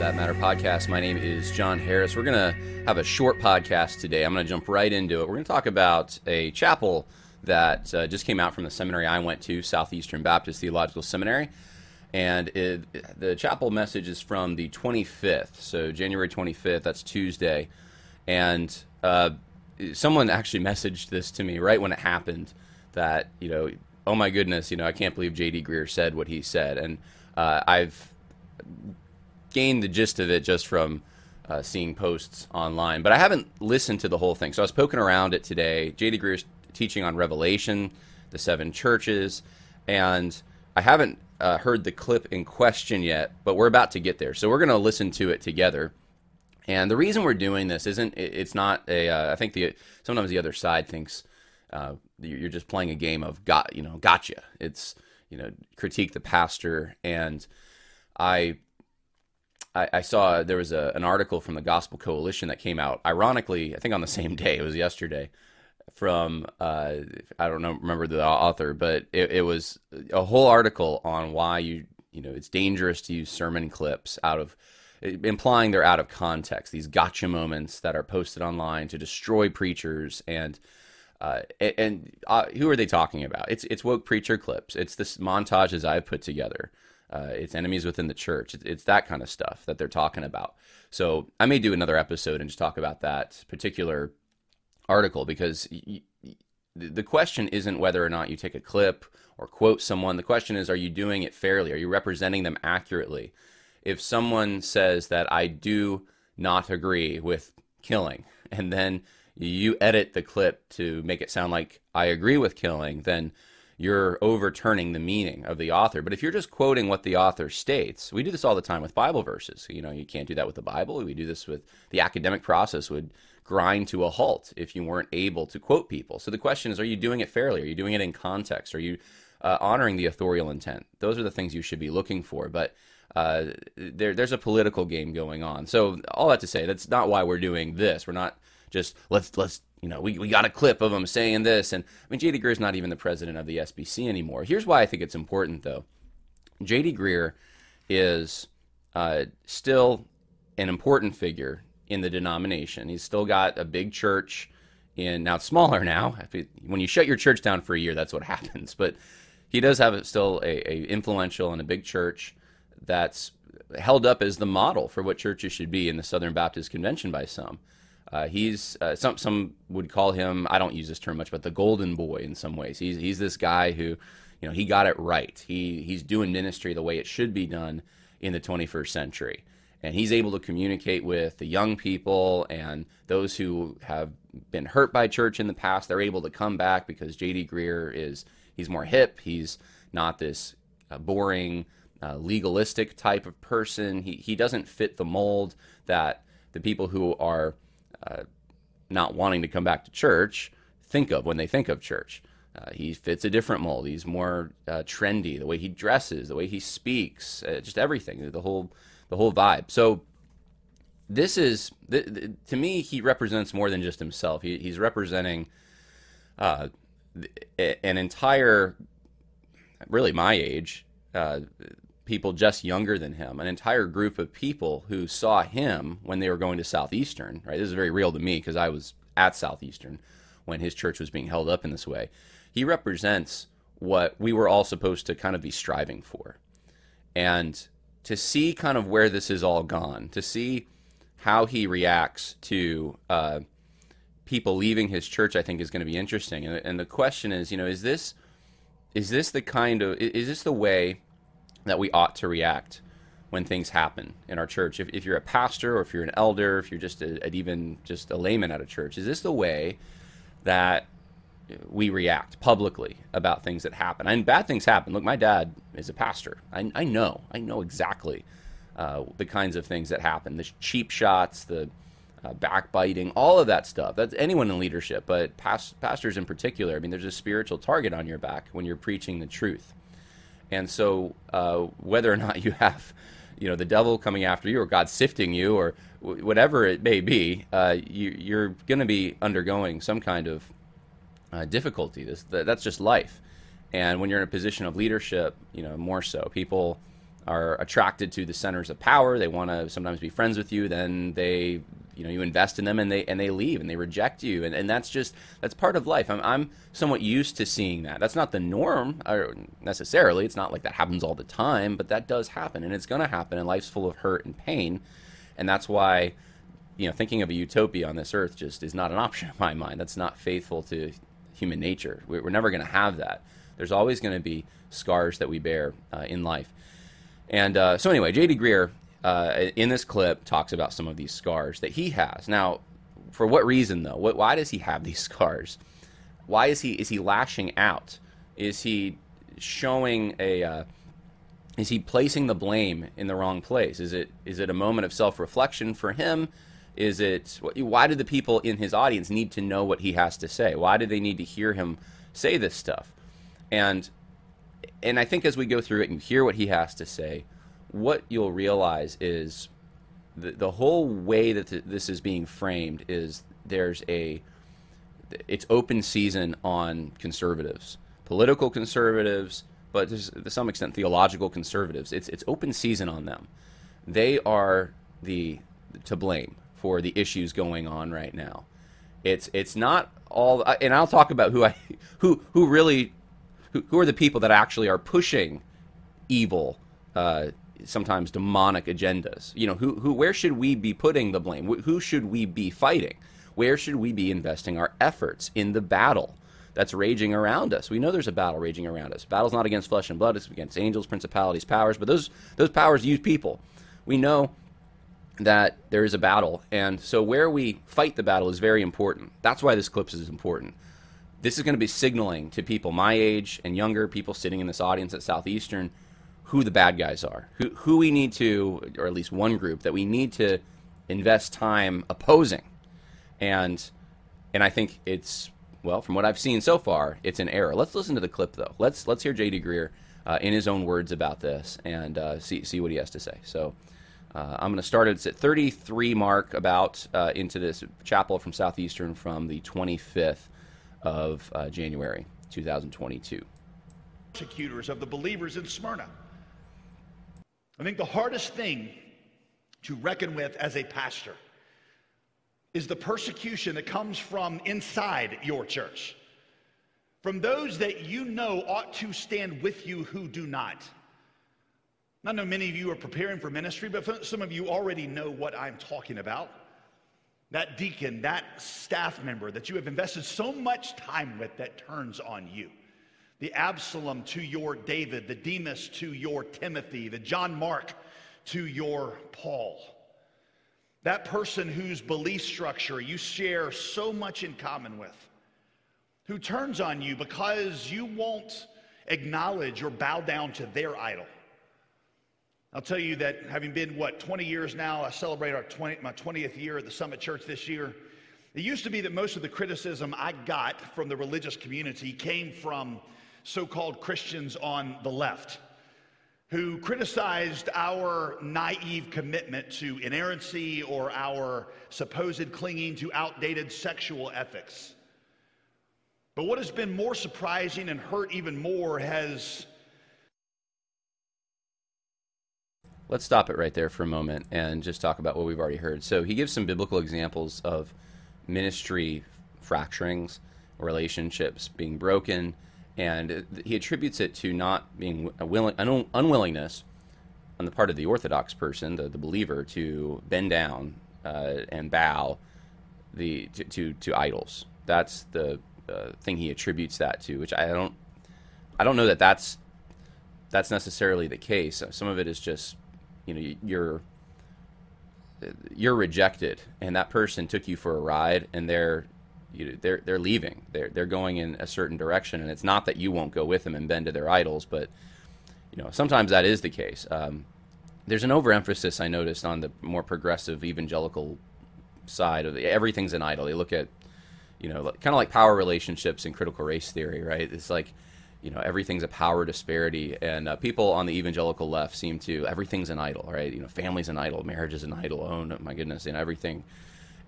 That Matter podcast. My name is John Harris. We're going to have a short podcast today. I'm going to jump right into it. We're going to talk about a chapel that uh, just came out from the seminary I went to, Southeastern Baptist Theological Seminary. And it, the chapel message is from the 25th, so January 25th, that's Tuesday. And uh, someone actually messaged this to me right when it happened that, you know, oh my goodness, you know, I can't believe J.D. Greear said what he said. And uh, I've gained the gist of it just from uh, seeing posts online, but I haven't listened to the whole thing. So I was poking around it today. J.D. Greear's teaching on Revelation, the seven churches, and I haven't uh, heard the clip in question yet, but we're about to get there. So we're going to listen to it together. And the reason we're doing this isn't it's not a. Uh, I think the sometimes the other side thinks uh, you're just playing a game of got you know gotcha. It's you know critique the pastor and I I, I saw there was a, an article from the Gospel Coalition that came out, ironically, I think on the same day, it was yesterday, from, uh, I don't know, remember the author, but it, it was a whole article on why you, you know, it's dangerous to use sermon clips out of, implying they're out of context, these gotcha moments that are posted online to destroy preachers and, uh, and uh, who are they talking about? It's it's woke preacher clips. It's this montages I've put together uh, it's enemies within the church. It's, it's, that kind of stuff that they're talking about. So I may do another episode and just talk about that particular article because y- y- the question isn't whether or not you take a clip or quote someone. The question is, are you doing it fairly? Are you representing them accurately? If someone says that I do not agree with killing, and then you edit the clip to make it sound like I agree with killing, then you're overturning the meaning of the author. But if you're just quoting what the author states, we do this all the time with Bible verses. You know, you can't do that with the Bible. We do this with the academic process would grind to a halt if you weren't able to quote people. So the question is, are you doing it fairly? Are you doing it in context? Are you uh, honoring the authorial intent? Those are the things you should be looking for. But uh, there, there's a political game going on. So all that to say, that's not why we're doing this. We're not just let's let's you know, we, we got a clip of him saying this. And I mean, J.D. Greear's not even the president of the SBC anymore. Here's why I think it's important, though. J.D. Greear is uh, still an important figure in the denomination. He's still got a big church in now it's smaller now. When you shut your church down for a year, that's what happens. But he does have still a, a influential and a big church that's held up as the model for what churches should be in the Southern Baptist Convention by some. Uh, he's uh, some some would call him. I don't use this term much, but the golden boy in some ways. He's he's this guy who, you know, he got it right. He he's doing ministry the way it should be done in the 21st century, and he's able to communicate with the young people and those who have been hurt by church in the past. They're able to come back because J.D. Greear is he's more hip. He's not this uh, boring, uh, legalistic type of person. He he doesn't fit the mold that the people who are not wanting to come back to church think of when they think of church. Uh, he fits a different mold. He's more uh, trendy. The way he dresses, the way he speaks, uh, just everything, the whole the whole vibe. So this is to me, he represents more than just himself. He, he's representing uh, an entire, really my age, uh, people just younger than him, an entire group of people who saw him when they were going to Southeastern, right? This is very real to me because I was at Southeastern when his church was being held up in this way. He represents what we were all supposed to kind of be striving for. And to see kind of where this is all gone, to see how he reacts to uh, people leaving his church, I think is going to be interesting. And, and the question is, you know, is this is this the kind of is this the way that we ought to react when things happen in our church. If, if you're a pastor or if you're an elder, if you're just a, even just a layman at a church, is this the way that we react publicly about things that happen? And bad things happen. Look, my dad is a pastor. I, I know. I know exactly uh, the kinds of things that happen. The cheap shots, the uh, backbiting, all of that stuff. That's anyone in leadership, but past, pastors in particular. I mean, there's a spiritual target on your back when you're preaching the truth. And so, uh, whether or not you have, you know, the devil coming after you, or God sifting you, or w- whatever it may be, uh, you, are going to be undergoing some kind of uh, difficulty. This, that's just life. And when you're in a position of leadership, you know, more so, people are attracted to the centers of power. They want to sometimes be friends with you. Then they, you know, you invest in them and they and they leave and they reject you. And, and that's just that's part of life. I'm I'm somewhat used to seeing that. That's not the norm necessarily. It's not like that happens all the time, but that does happen, and it's going to happen. And life's full of hurt and pain, and that's why. You know, thinking of a utopia on this earth just is not an option in my mind. That's not faithful to human nature. We're never going to have that. There's always going to be scars that we bear uh, in life. And uh, so, anyway, J.D. Greear uh, in this clip talks about some of these scars that he has. Now, for what reason, though? What, why does he have these scars? Why is he is he lashing out? Is he showing a uh, is he placing the blame in the wrong place? Is it is it a moment of self reflection for him? Is it why do the people in his audience need to know what he has to say? Why do they need to hear him say this stuff? And and I think as we go through it and you hear what he has to say, what you'll realize is the, the whole way that th- this is being framed is there's a it's open season on conservatives, political conservatives, but to some extent theological conservatives. It's it's open season on them. They are the to blame for the issues going on right now. It's it's not all, and I'll talk about who I who who really who, who are the people that actually are pushing evil, uh, sometimes demonic agendas? You know, who, who, where should we be putting the blame? Who should we be fighting? Where should we be investing our efforts in the battle that's raging around us? We know there's a battle raging around us. Battle's not against flesh and blood; it's against angels, principalities, powers. But those those powers use people. We know that there is a battle, and so where we fight the battle is very important. That's why this clip is important this is going to be signaling to people my age and younger people sitting in this audience at Southeastern who the bad guys are, who, who we need to, or at least one group that we need to invest time opposing. And, and I think it's, well, from what I've seen so far, it's an error. Let's listen to the clip though. Let's, let's hear J.D. Greear uh, in his own words about this and uh, see, see what he has to say. So, uh, I'm going to start at 33 mark about uh, into this chapel from Southeastern from the 25th of uh, January 2022. Persecutors of the believers in Smyrna. I think the hardest thing to reckon with as a pastor is the persecution that comes from inside your church, from those that you know ought to stand with you who do not. I know many of you are preparing for ministry, but some of you already know what I'm talking about that deacon, that staff member that you have invested so much time with that turns on you. The Absalom to your David, the Demas to your Timothy, the John Mark to your Paul. That person whose belief structure you share so much in common with, who turns on you because you won't acknowledge or bow down to their idol. I'll tell you that having been, what, 20 years now, I celebrate our 20, my 20th year at the Summit Church this year. It used to be that most of the criticism I got from the religious community came from so called Christians on the left who criticized our naive commitment to inerrancy or our supposed clinging to outdated sexual ethics. But what has been more surprising and hurt even more has let's stop it right there for a moment and just talk about what we've already heard. So he gives some biblical examples of ministry fracturings, relationships being broken, and he attributes it to not being a willing, an unwillingness on the part of the Orthodox person, the, the believer, to bend down uh, and bow the to, to, to idols. That's the uh, thing he attributes that to, which I don't I don't know that that's that's necessarily the case. Some of it is just you know you're you're rejected and that person took you for a ride and they're you know, they're they're leaving. They're they're going in a certain direction and it's not that you won't go with them and bend to their idols but you know sometimes that is the case. Um, there's an overemphasis I noticed on the more progressive evangelical side of the, everything's an idol. They look at you know kind of like power relationships and critical race theory right? It's like you know everything's a power disparity and uh, people on the evangelical left seem to everything's an idol right you know family's an idol marriage is an idol oh my goodness and everything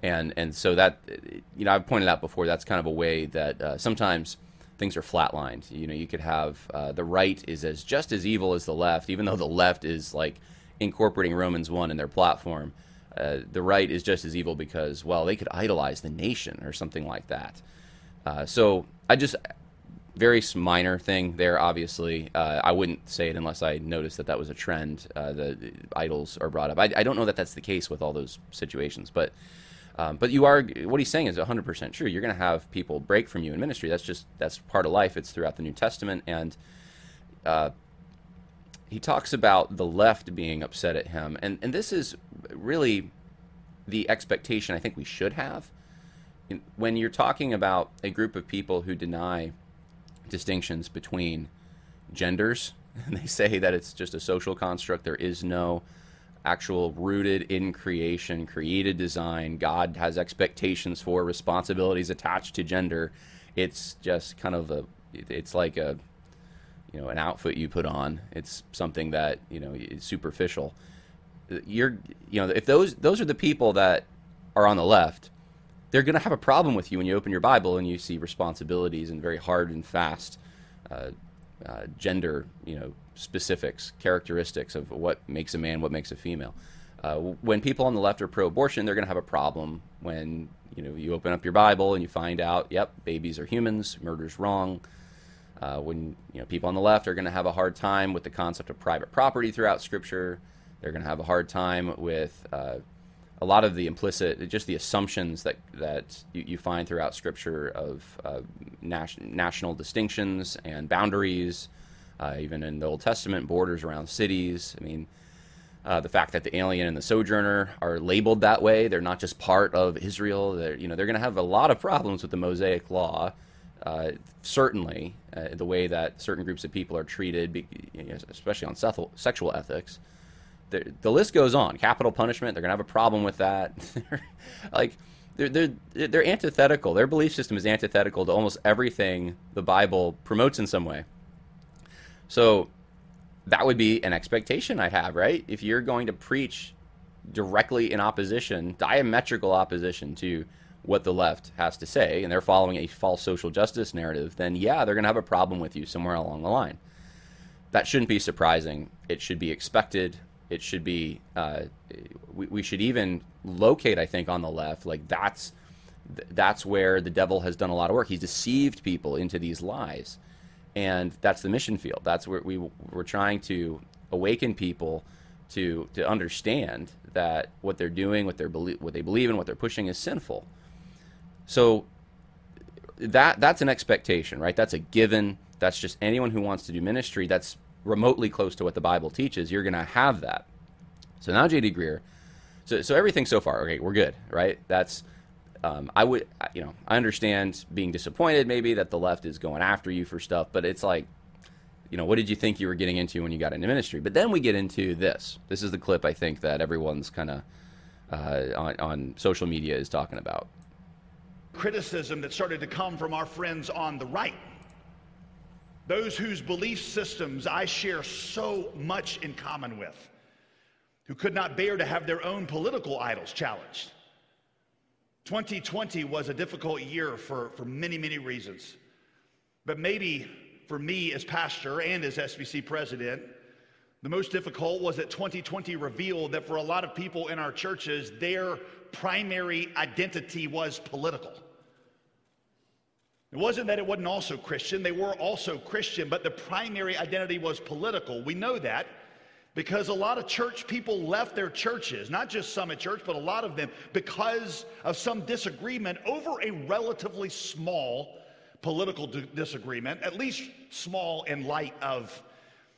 and and so that you know i've pointed out before that's kind of a way that uh, sometimes things are flatlined. You know, you could have uh, the right is as just as evil as the left, even though the left is like incorporating Romans one in their platform. Uh, the right is just as evil because well they could idolize the nation or something like that. Uh, so I just very minor thing there. Obviously, uh, I wouldn't say it unless I noticed that that was a trend. Uh, the, the, idols are brought up. I, I, don't know that that's the case with all those situations, but um, but you are what he's saying is 100 percent true. You're going to have people break from you in ministry. That's just that's part of life. It's throughout the New Testament, and uh, he talks about the left being upset at him, and and this is really the expectation I think we should have when you're talking about a group of people who deny distinctions between genders, and they say that it's just a social construct. There is no actual rooted in creation, created design. God has expectations for responsibilities attached to gender. It's just kind of a, it's like a, you know, an outfit you put on. It's something that you know is superficial. You're, you know, if those those are the people that are on the left, they're going to have a problem with you when you open your Bible and you see responsibilities and very hard and fast uh, uh, gender, you know, specifics, characteristics of what makes a man, what makes a female. Uh, when people on the left are pro-abortion, they're going to have a problem when you know you open up your Bible and you find out, yep, babies are humans, murder's wrong. Uh, when you know people on the left are going to have a hard time with the concept of private property throughout Scripture, they're going to have a hard time with uh, a lot of the implicit, just the assumptions that that you, you find throughout Scripture of uh, national distinctions and boundaries, uh, even in the Old Testament, borders around cities. I mean, uh, the fact that the alien and the sojourner are labeled that way, they're not just part of Israel. They're you know they're going to have a lot of problems with the Mosaic Law. Uh, certainly, uh, the way that certain groups of people are treated, especially on sexual ethics the, list goes on. Capital punishment, they're going to have a problem with that. like, they're, they're, they're antithetical. Their belief system is antithetical to almost everything the Bible promotes in some way. So, that would be an expectation I'd have, right? If you're going to preach directly in opposition, diametrical opposition to what the left has to say, and they're following a false social justice narrative, then yeah, they're going to have a problem with you somewhere along the line. That shouldn't be surprising. It should be expected it should be uh, we, we should even locate i think on the left like that's that's where the devil has done a lot of work. He's deceived people into these lies. And that's the mission field. That's where we we're trying to awaken people to to understand that what they're doing what they're what they believe in what they're pushing is sinful. So that that's an expectation right? That's a given. That's just anyone who wants to do ministry. That's remotely close to what the Bible teaches, you're going to have that. So now J.D. Greear, So, so everything so far, okay, we're good, right? That's, um, I would, you know, I understand being disappointed maybe that the left is going after you for stuff, but it's like, you know, what did you think you were getting into when you got into ministry? But then we get into this. This is the clip I think that everyone's kind of uh, on, on social media is talking about. Criticism that started to come from our friends on the right those whose belief systems I share so much in common with, who could not bear to have their own political idols challenged. 2020 was a difficult year for, for many, many reasons. But maybe for me as pastor and as SBC president, the most difficult was that 2020 revealed that for a lot of people in our churches, their primary identity was political. It wasn't that it wasn't also Christian, they were also Christian, but the primary identity was political. We know that because a lot of church people left their churches, not just Summit Church, but a lot of them, because of some disagreement over a relatively small political disagreement, at least small in light of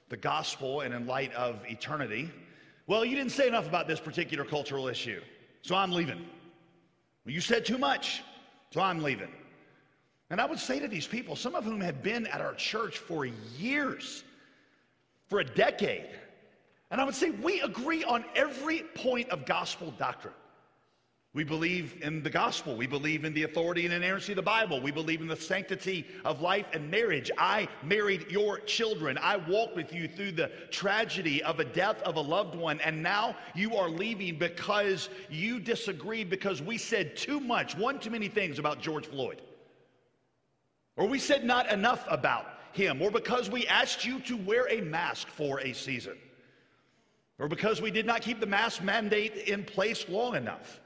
the gospel and in light of eternity. Well, you didn't say enough about this particular cultural issue, so I'm leaving. You said too much, so I'm leaving. And I would say to these people, some of whom have been at our church for years, for a decade, and I would say we agree on every point of gospel doctrine. We believe in the gospel. We believe in the authority and inerrancy of the Bible. We believe in the sanctity of life and marriage. I married your children. I walked with you through the tragedy of a death of a loved one. And now you are leaving because you disagreed because we said too much, one too many things about George Floyd. Or we said not enough about him, or because we asked you to wear a mask for a season, or because we did not keep the mask mandate in place long enough.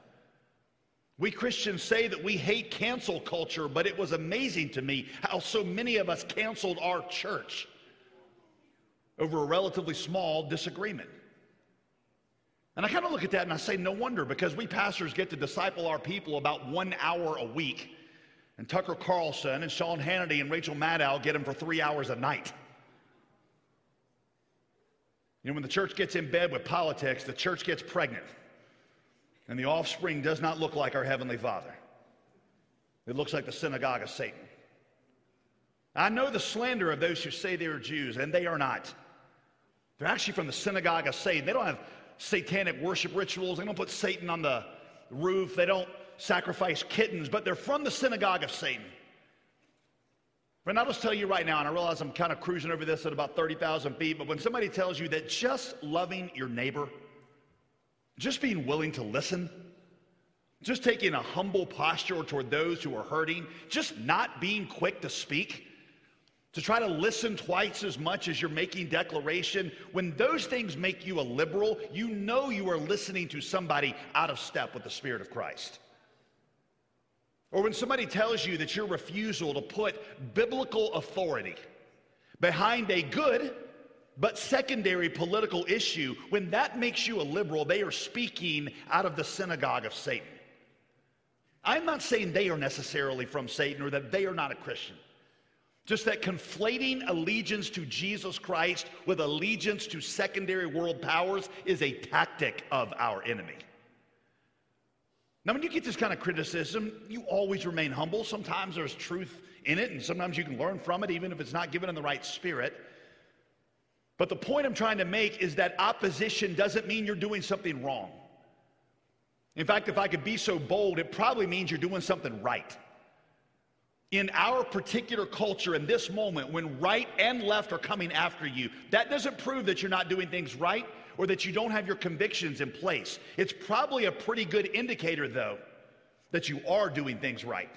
We Christians say that we hate cancel culture, but it was amazing to me how so many of us canceled our church over a relatively small disagreement. And I kind of look at that and I say, no wonder, because we pastors get to disciple our people about one hour a week. And Tucker Carlson and Sean Hannity and Rachel Maddow get them for three hours a night. You know, when the church gets in bed with politics, the church gets pregnant. And the offspring does not look like our Heavenly Father, it looks like the synagogue of Satan. I know the slander of those who say they are Jews, and they are not. They're actually from the synagogue of Satan. They don't have satanic worship rituals, they don't put Satan on the roof, they don't sacrifice kittens, but they're from the synagogue of Satan. Friend, I'll just tell you right now, and I realize I'm kind of cruising over this at about 30,000 feet, but when somebody tells you that just loving your neighbor, just being willing to listen, just taking a humble posture toward those who are hurting, just not being quick to speak, to try to listen twice as much as you're making declaration, when those things make you a liberal, you know you are listening to somebody out of step with the Spirit of Christ. Or when somebody tells you that your refusal to put biblical authority behind a good but secondary political issue, when that makes you a liberal, they are speaking out of the synagogue of Satan. I'm not saying they are necessarily from Satan or that they are not a Christian. Just that conflating allegiance to Jesus Christ with allegiance to secondary world powers is a tactic of our enemy. Now, when you get this kind of criticism, you always remain humble. Sometimes there's truth in it, and sometimes you can learn from it, even if it's not given in the right spirit. But the point I'm trying to make is that opposition doesn't mean you're doing something wrong. In fact, if I could be so bold, it probably means you're doing something right. In our particular culture, in this moment, when right and left are coming after you, that doesn't prove that you're not doing things right or that you don't have your convictions in place. It's probably a pretty good indicator, though, that you are doing things right.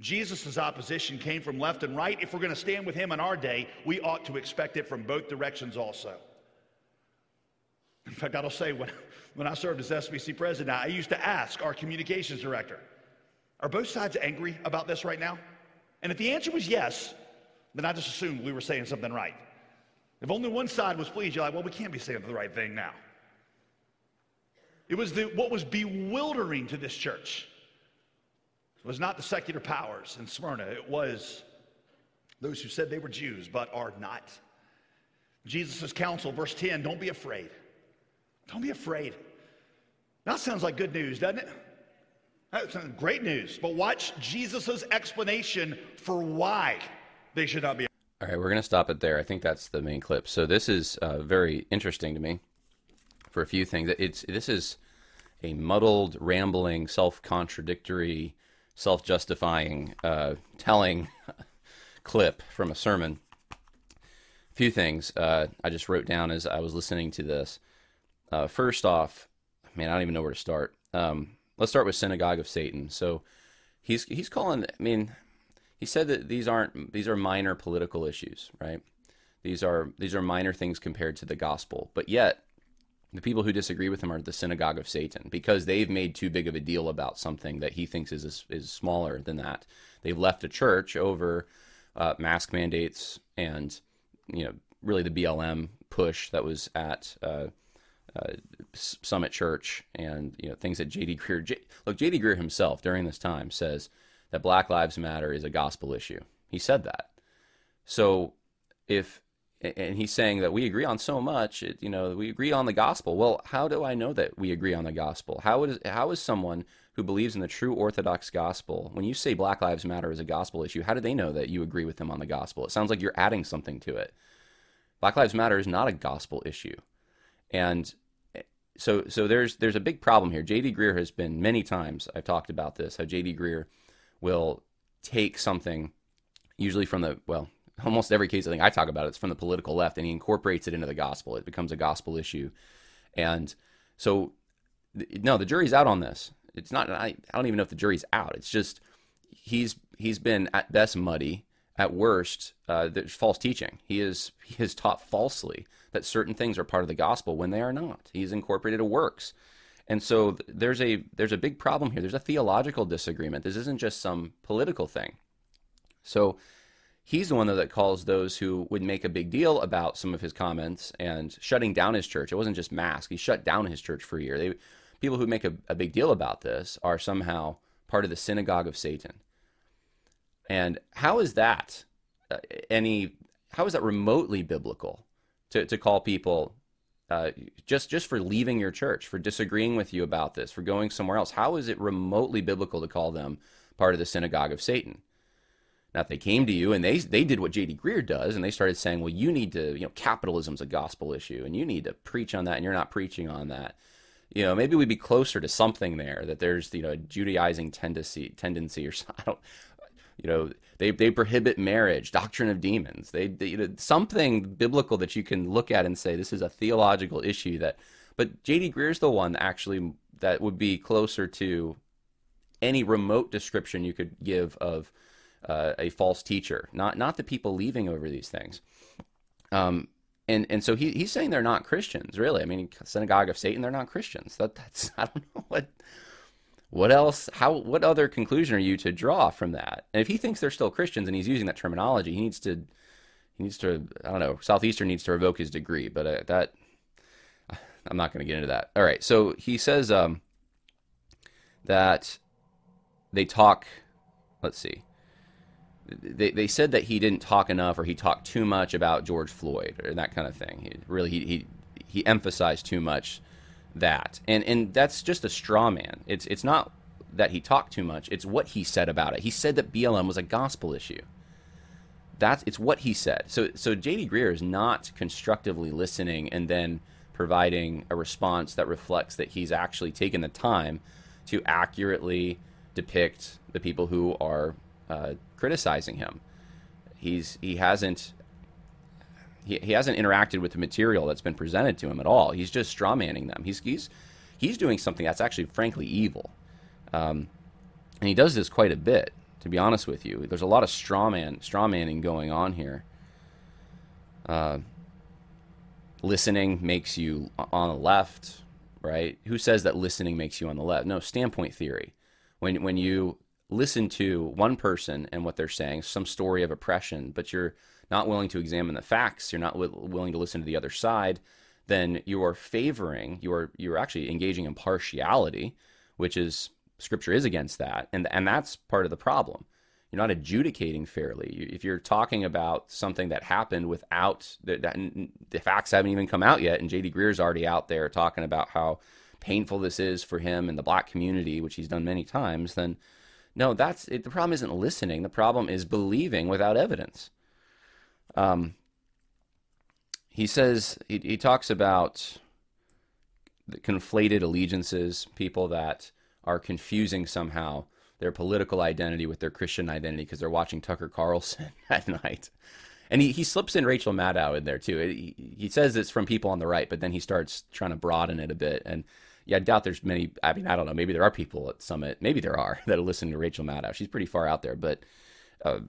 Jesus' opposition came from left and right. If we're going to stand with him in our day, we ought to expect it from both directions also. In fact, I'll say when, when I served as SBC president, I used to ask our communications director, are both sides angry about this right now? And if the answer was yes, then I just assumed we were saying something right. If only one side was pleased, you're like, well, we can't be saying the right thing now. It was the, what was bewildering to this church it was not the secular powers in Smyrna, it was those who said they were Jews but are not. Jesus' counsel, verse 10 don't be afraid. Don't be afraid. That sounds like good news, doesn't it? That sounds great news. But watch Jesus' explanation for why they should not be. All right, we're going to stop it there. I think that's the main clip. So this is uh, very interesting to me for a few things. It's this is a muddled, rambling, self-contradictory self justifying, uh, telling clip from a sermon. A few things uh, I just wrote down as I was listening to this. Uh, first off, man, I don't even know where to start. Um, let's start with synagogue of Satan. So he's he's calling. I mean, he said that these aren't these are minor political issues, right? These are these are minor things compared to the gospel, but yet the people who disagree with him are the synagogue of Satan because they've made too big of a deal about something that he thinks is is smaller than that. They've left a church over uh, mask mandates and you know really the BLM push that was at uh, uh, Summit Church and you know things that J.D. Greear. J, look J.D. Greear himself during this time says that Black Lives Matter is a gospel issue. He said that. So if and he's saying that we agree on so much you know we agree on the gospel. Well how do i know that we agree on the gospel? How is how is someone who believes in the true orthodox gospel when you say black lives matter is a gospel issue how do they know that you agree with them on the gospel? It sounds like you're adding something to it. Black lives matter is not a gospel issue. And eh, so so there's there's a big problem here. Jd Greear has been many times i've talked about this how jd greear will take something usually from the well almost every case I think I talk about it's from the political left, and he incorporates it into the gospel. It becomes a gospel issue, and so no, the jury's out on this. It's not. I, I don't even know if the jury's out. It's just he's he's been at best muddy, at worst uh, there's false teaching. He is he has taught falsely that certain things are part of the gospel when they are not. He's incorporated a works. And so there's a there's a big problem here. There's a theological disagreement. This isn't just some political thing. So he's the one that calls those who would make a big deal about some of his comments and shutting down his church. It wasn't just mask. He shut down his church for a year. They, people who make a, a big deal about this are somehow part of the synagogue of Satan. And how is that uh, any? How is that remotely biblical to, to call people uh, just just for leaving your church, for disagreeing with you about this, for going somewhere else? How is it remotely biblical to call them part of the synagogue of Satan? Now, if they came to you and they they did what J.D. Greear does, and they started saying, "Well, you need to, you know, capitalism's a gospel issue, and you need to preach on that, and you're not preaching on that," you know, maybe we'd be closer to something there. That there's, you know, a Judaizing tendency, tendency, or I don't, you know, they they prohibit marriage, doctrine of demons. They, they you know, something biblical that you can look at and say this is a theological issue that. But J.D. Greear's the one actually that would be closer to any remote description you could give of uh, a false teacher, not not the people leaving over these things. Um, and and so he, he's saying they're not Christians, really. I mean, synagogue of Satan, they're not Christians. That that's I don't know what what else how what other conclusion are you to draw from that? And if he thinks they're still Christians and he's using that terminology, he needs to he needs to I don't know Southeastern needs to revoke his degree. But uh, that I'm not going to get into that. All right, so he says um, that they talk. Let's see they, they said that he didn't talk enough or he talked too much about George Floyd or that kind of thing. He, really, he, he, he emphasized too much that. And, and that's just a straw man. It's, it's not that he talked too much, it's what he said about it. He said that BLM was a gospel issue. That's, it's what he said. So, so J.D. Greear is not constructively listening and then providing a response that reflects that he's actually taken the time to accurately depict the people who are uh, criticizing him. He's he hasn't he, he hasn't interacted with the material that's been presented to him at all. He's just strawmanning them. He's he's he's doing something that's actually frankly evil, um, and he does this quite a bit. To be honest with you, there's a lot of strawman strawmanning going on here. Uh, listening makes you on the left, right? Who says that listening makes you on the left? No, standpoint theory. When when you listen to one person and what they're saying, some story of oppression, but you're not willing to examine the facts, you're not w- willing to listen to the other side, then you are favoring, you're you're actually engaging in partiality, which is scripture is against that, and and that's part of the problem. You're not adjudicating fairly. If you're talking about something that happened without the, that, the facts haven't even come out yet, and J.D. Greear's already out there talking about how painful this is for him and the black community, which he's done many times, then no, that's it, the problem. Isn't listening. The problem is believing without evidence. Um, he says he, he talks about the conflated allegiances, people that are confusing somehow their political identity with their Christian identity because they're watching Tucker Carlson at night. And he, he slips in Rachel Maddow in there too. He, he says it's from people on the right, but then he starts trying to broaden it a bit. And yeah, I doubt there's many. I mean, I don't know. Maybe there are people at Summit. Maybe there are that are listening to Rachel Maddow. She's pretty far out there, but uh,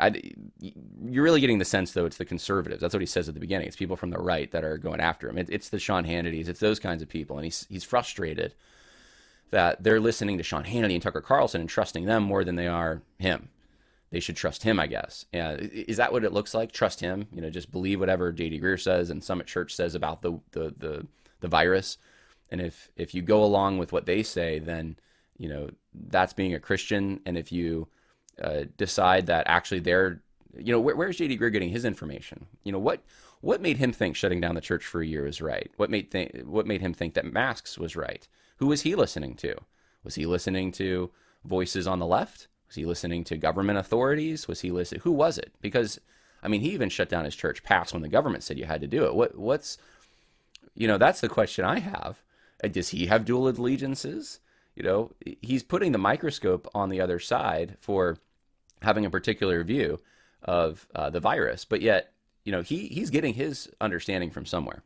I, you're really getting the sense though it's the conservatives. That's what he says at the beginning. It's people from the right that are going after him. It, it's the Sean Hannitys. It's those kinds of people, and he's he's frustrated that they're listening to Sean Hannity and Tucker Carlson and trusting them more than they are him. They should trust him, I guess. Yeah, is that what it looks like? Trust him. You know, just believe whatever J.D. Greear says and Summit Church says about the the the, the virus and if if you go along with what they say, then you know that's being a Christian. And if you uh, decide that actually they're, you know, where, where's J.D. Greear getting his information? You know, what what made him think shutting down the church for a year was right? What made th- what made him think that masks was right? Who was he listening to? Was he listening to voices on the left? Was he listening to government authorities? Was he listening? Who was it? Because I mean, he even shut down his church past when the government said you had to do it. What what's you know that's the question I have does he have dual allegiances? You know, he's putting the microscope on the other side for having a particular view of uh, the virus, but yet, you know, he he's getting his understanding from somewhere.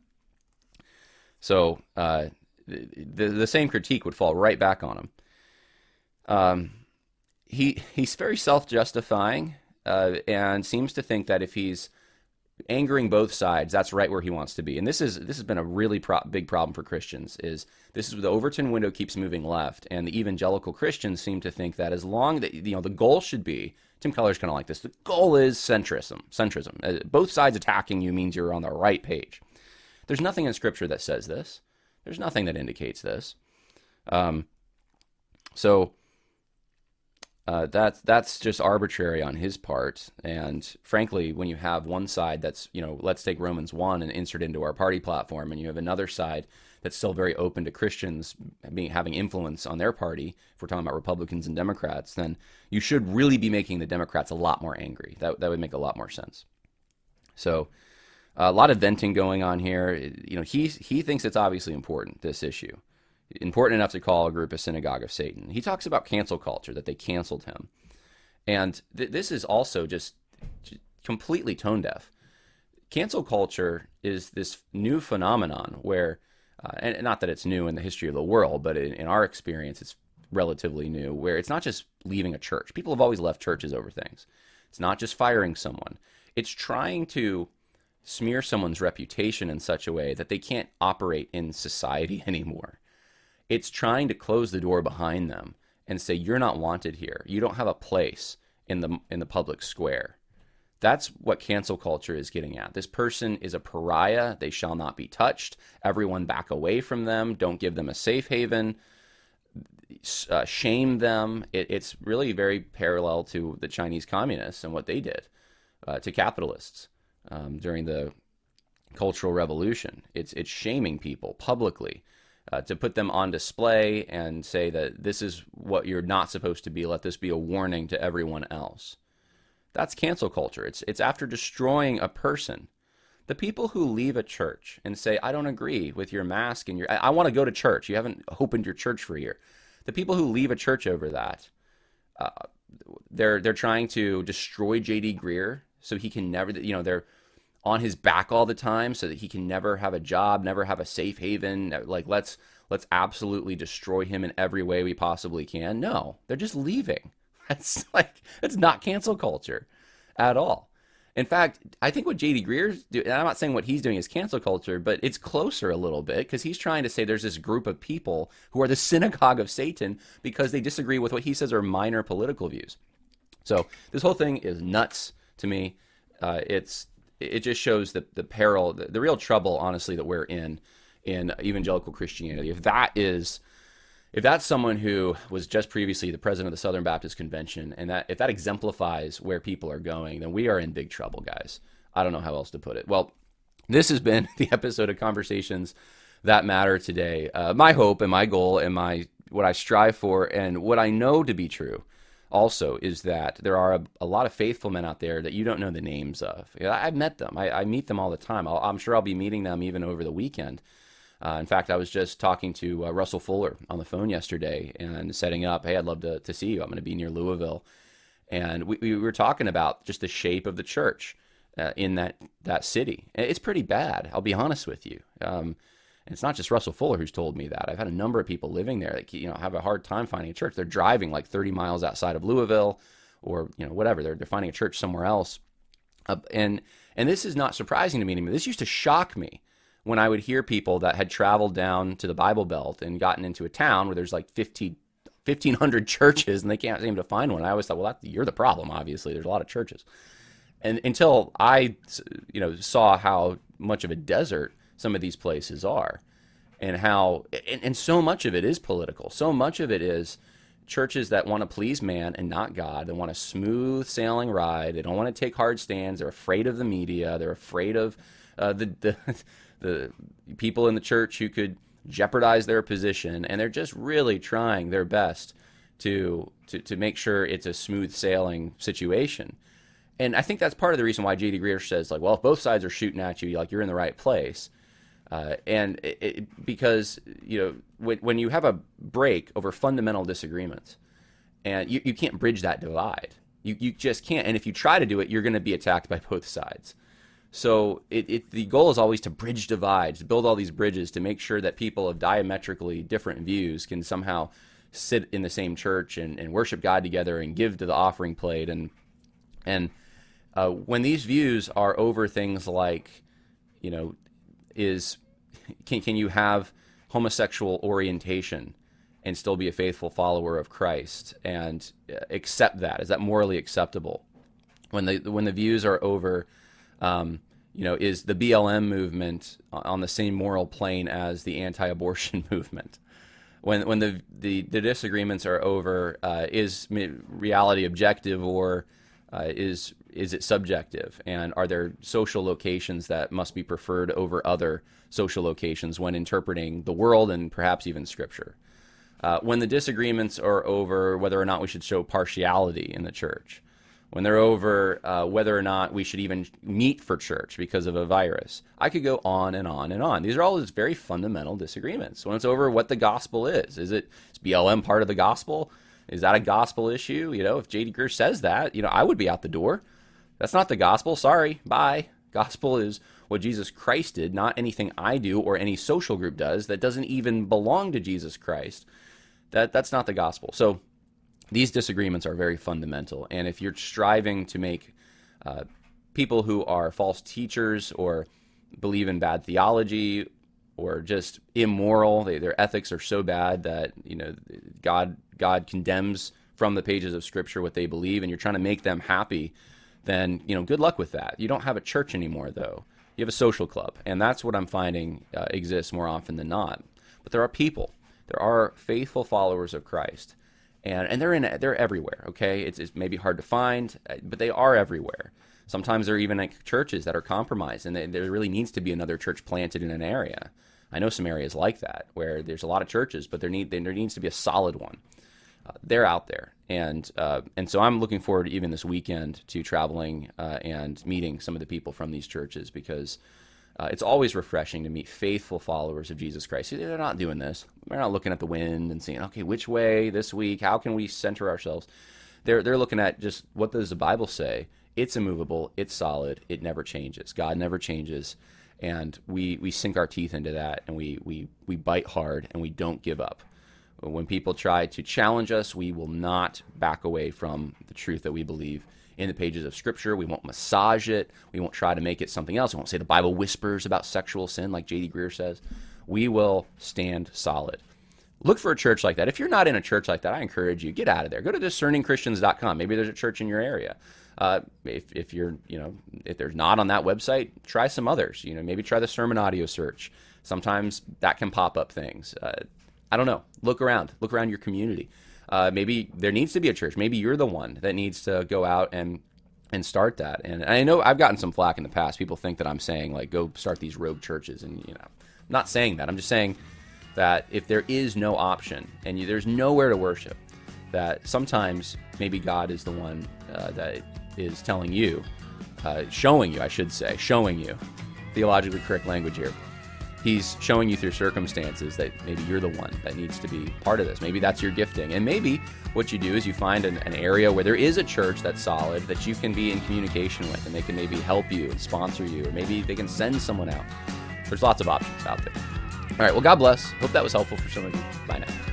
So uh, the the same critique would fall right back on him. Um, he he's very self-justifying uh, and seems to think that if he's angering both sides, that's right where he wants to be. And this is this has been a really pro- big problem for Christians. Is this is the Overton window keeps moving left, and the evangelical Christians seem to think that as long that you know the goal should be. Tim Keller's kind of like this. The goal is centrism. Centrism. Uh, both sides attacking you means you're on the right page. There's nothing in Scripture that says this. There's nothing that indicates this. Um, so uh, that's that's just arbitrary on his part. And frankly, when you have one side that's you know, let's take Romans one and insert into our party platform, and you have another side that's still very open to Christians being having influence on their party. If we're talking about Republicans and Democrats, then you should really be making the Democrats a lot more angry. That that would make a lot more sense. So. a lot of venting going on here. You know, he he thinks it's obviously important this issue important enough to call a group a synagogue of Satan. He talks about cancel culture, that they canceled him. And th- this is also just, completely tone deaf. Cancel culture is this new phenomenon where, uh, and not that it's new in the history of the world, but in, in our experience, it's relatively new, where it's not just leaving a church. People have always left churches over things. It's not just firing someone, it's trying to smear someone's reputation in such a way that they can't operate in society anymore. It's trying to close the door behind them and say you're not wanted here. You don't have a place in the in the public square. That's what cancel culture is getting at. This person is a pariah. They shall not be touched. Everyone back away from them. Don't give them a safe haven. Uh, shame them. It, it's really very parallel to the Chinese communists and what they did uh, to capitalists um, during the Cultural Revolution. It's it's shaming people publicly uh, to put them on display and say that this is what you're not supposed to be. Let this be a warning to everyone else. That's cancel culture. It's it's after destroying a person. The people who leave a church and say, "I don't agree with your mask and your I, I want to go to church." You haven't opened your church for a year. The people who leave a church over that, uh, they're they're trying to destroy J.D. Greear so he can never. You know, they're on his back all the time so that he can never have a job, never have a safe haven. Like let's let's absolutely destroy him in every way we possibly can. No, they're just leaving. That's like it's not cancel culture at all. In fact, I think what JD Greear's doing, and I'm not saying what he's doing is cancel culture, but it's closer a little bit because he's trying to say there's this group of people who are the synagogue of Satan because they disagree with what he says are minor political views. So this whole thing is nuts to me. Uh, it's it just shows the the peril, the, the real trouble, honestly, that we're in in evangelical Christianity. If that is if that's someone who was just previously the president of the Southern Baptist Convention, and that if that exemplifies where people are going, then we are in big trouble, guys. I don't know how else to put it. Well, this has been the episode of Conversations That Matter today. Uh, my hope and my goal and my what I strive for and what I know to be true also is that there are a, a, lot of faithful men out there that you don't know the names of. I've met them. I, I meet them all the time. i am sure I'll be meeting them even over the weekend. Uh, in fact, I was just talking to uh, Russell Fuller on the phone yesterday and setting up, hey, I'd love to, to see you. I'm going to be near Louisville. And we, we were talking about just the shape of the church uh, in that, that city. It's pretty bad, I'll be honest with you. Um, and it's not just Russell Fuller who's told me that. I've had a number of people living there that you know have a hard time finding a church. They're driving like 30 miles outside of Louisville, or you know whatever. They're they're finding a church somewhere else. Uh, and and this is not surprising to me anymore. This used to shock me when I would hear people that had traveled down to the Bible Belt and gotten into a town where there's like 50, 1,500 churches and they can't seem to find one. I always thought, well, that, you're the problem. Obviously, there's a lot of churches. And until I, you know, saw how much of a desert some of these places are and how and, and so much of it is political. So much of it is churches that want to please man and not god. They want a smooth sailing ride. They don't want to take hard stands. They're afraid of the media. They're afraid of uh, the, the the people in the church who could jeopardize their position. And they're just really trying their best to to, to make sure it's a smooth sailing situation. And i think that's part of the reason why jd Greear says like well if both sides are shooting at you like you're in the right place uh, and it, it, because you know when, when you have a break over fundamental disagreements, and you, you can't bridge that divide, you you just can't. And if you try to do it, you're going to be attacked by both sides. So it, it, the goal is always to bridge divides, to build all these bridges to make sure that people of diametrically different views can somehow sit in the same church and, and worship God together and give to the offering plate and and uh, when these views are over things like you know is can can you have homosexual orientation and still be a faithful follower of Christ and uh, accept that? Is that morally acceptable? When the when the views are over um, you know is the BLM movement on the same moral plane as the anti-abortion movement? When when the the, the disagreements are over, uh, is reality objective or uh, is is it subjective? And are there social locations that must be preferred over other social locations when interpreting the world and perhaps even Scripture? Uh, when the disagreements are over whether or not we should show partiality in the church, when they're over uh, whether or not we should even meet for church because of a virus. I could go on and on and on. These are all just very fundamental disagreements. When it's over what the gospel is, is it is BLM part of the gospel? Is that a gospel issue? You know, if J.D. Greear says that, you know, I would be out the door. That's not the gospel. Sorry, bye. Gospel is what Jesus Christ did, not anything I do or any social group does that doesn't even belong to Jesus Christ. That that's not the gospel. So these disagreements are very fundamental. And if you're striving to make uh, people who are false teachers or believe in bad theology or just immoral, they, their ethics are so bad that you know God God condemns from the pages of Scripture what they believe, and you're trying to make them happy, then you know good luck with that. You don't have a church anymore, though. You have a social club, and that's what I'm finding uh, exists more often than not. But there are people, there are faithful followers of Christ and and they're in they're everywhere. Okay, it's, it's maybe hard to find, uh, but they are everywhere. Sometimes there are even like churches that are compromised, and they, there really needs to be another church planted in an area. I know some areas like that where there's a lot of churches, but there need there needs to be a solid one. They're out there, and uh, and so I'm looking forward even this weekend to traveling uh, and meeting some of the people from these churches because uh, it's always refreshing to meet faithful followers of Jesus Christ. They're not doing this. They're not looking at the wind and saying, okay, which way this week? How can we center ourselves? They're, they're looking at just what does the Bible say? It's immovable, it's solid, it never changes. God never changes. And we, we sink our teeth into that and we, we, we bite hard and we don't give up. When people try to challenge us, we will not back away from the truth that we believe in the pages of Scripture. We won't massage it. We won't try to make it something else. We won't say the Bible whispers about sexual sin, like J.D. Greear says. We will stand solid. Look for a church like that. If you're not in a church like that, I encourage you get out of there. Go to discerningchristians.com. Maybe there's a church in your area. Uh, if, if you're, you know, if there's not on that website, try some others. You know, maybe try the sermon audio search. Sometimes that can pop up things. Uh, I don't know. Look around. Look around your community uh, maybe there needs to be a church. Maybe you're the one that needs to go out and and start that. And I know I've gotten some flack in the past. People think that I'm saying like go start these rogue churches, and you know, I'm not saying that. I'm just saying that if there is no option and you, there's nowhere to worship, that sometimes maybe God is the one uh, that is telling you, uh, showing you, I should say, showing you, theologically correct language here, he's showing you through circumstances that maybe you're the one that needs to be part of this. Maybe that's your gifting. And maybe what you do is you find an, an, area where there is a church that's solid that you can be in communication with and they can maybe help you and sponsor you, or maybe they can send someone out. There's lots of options out there. All right, well, God bless. Hope that was helpful for some of you. Bye now.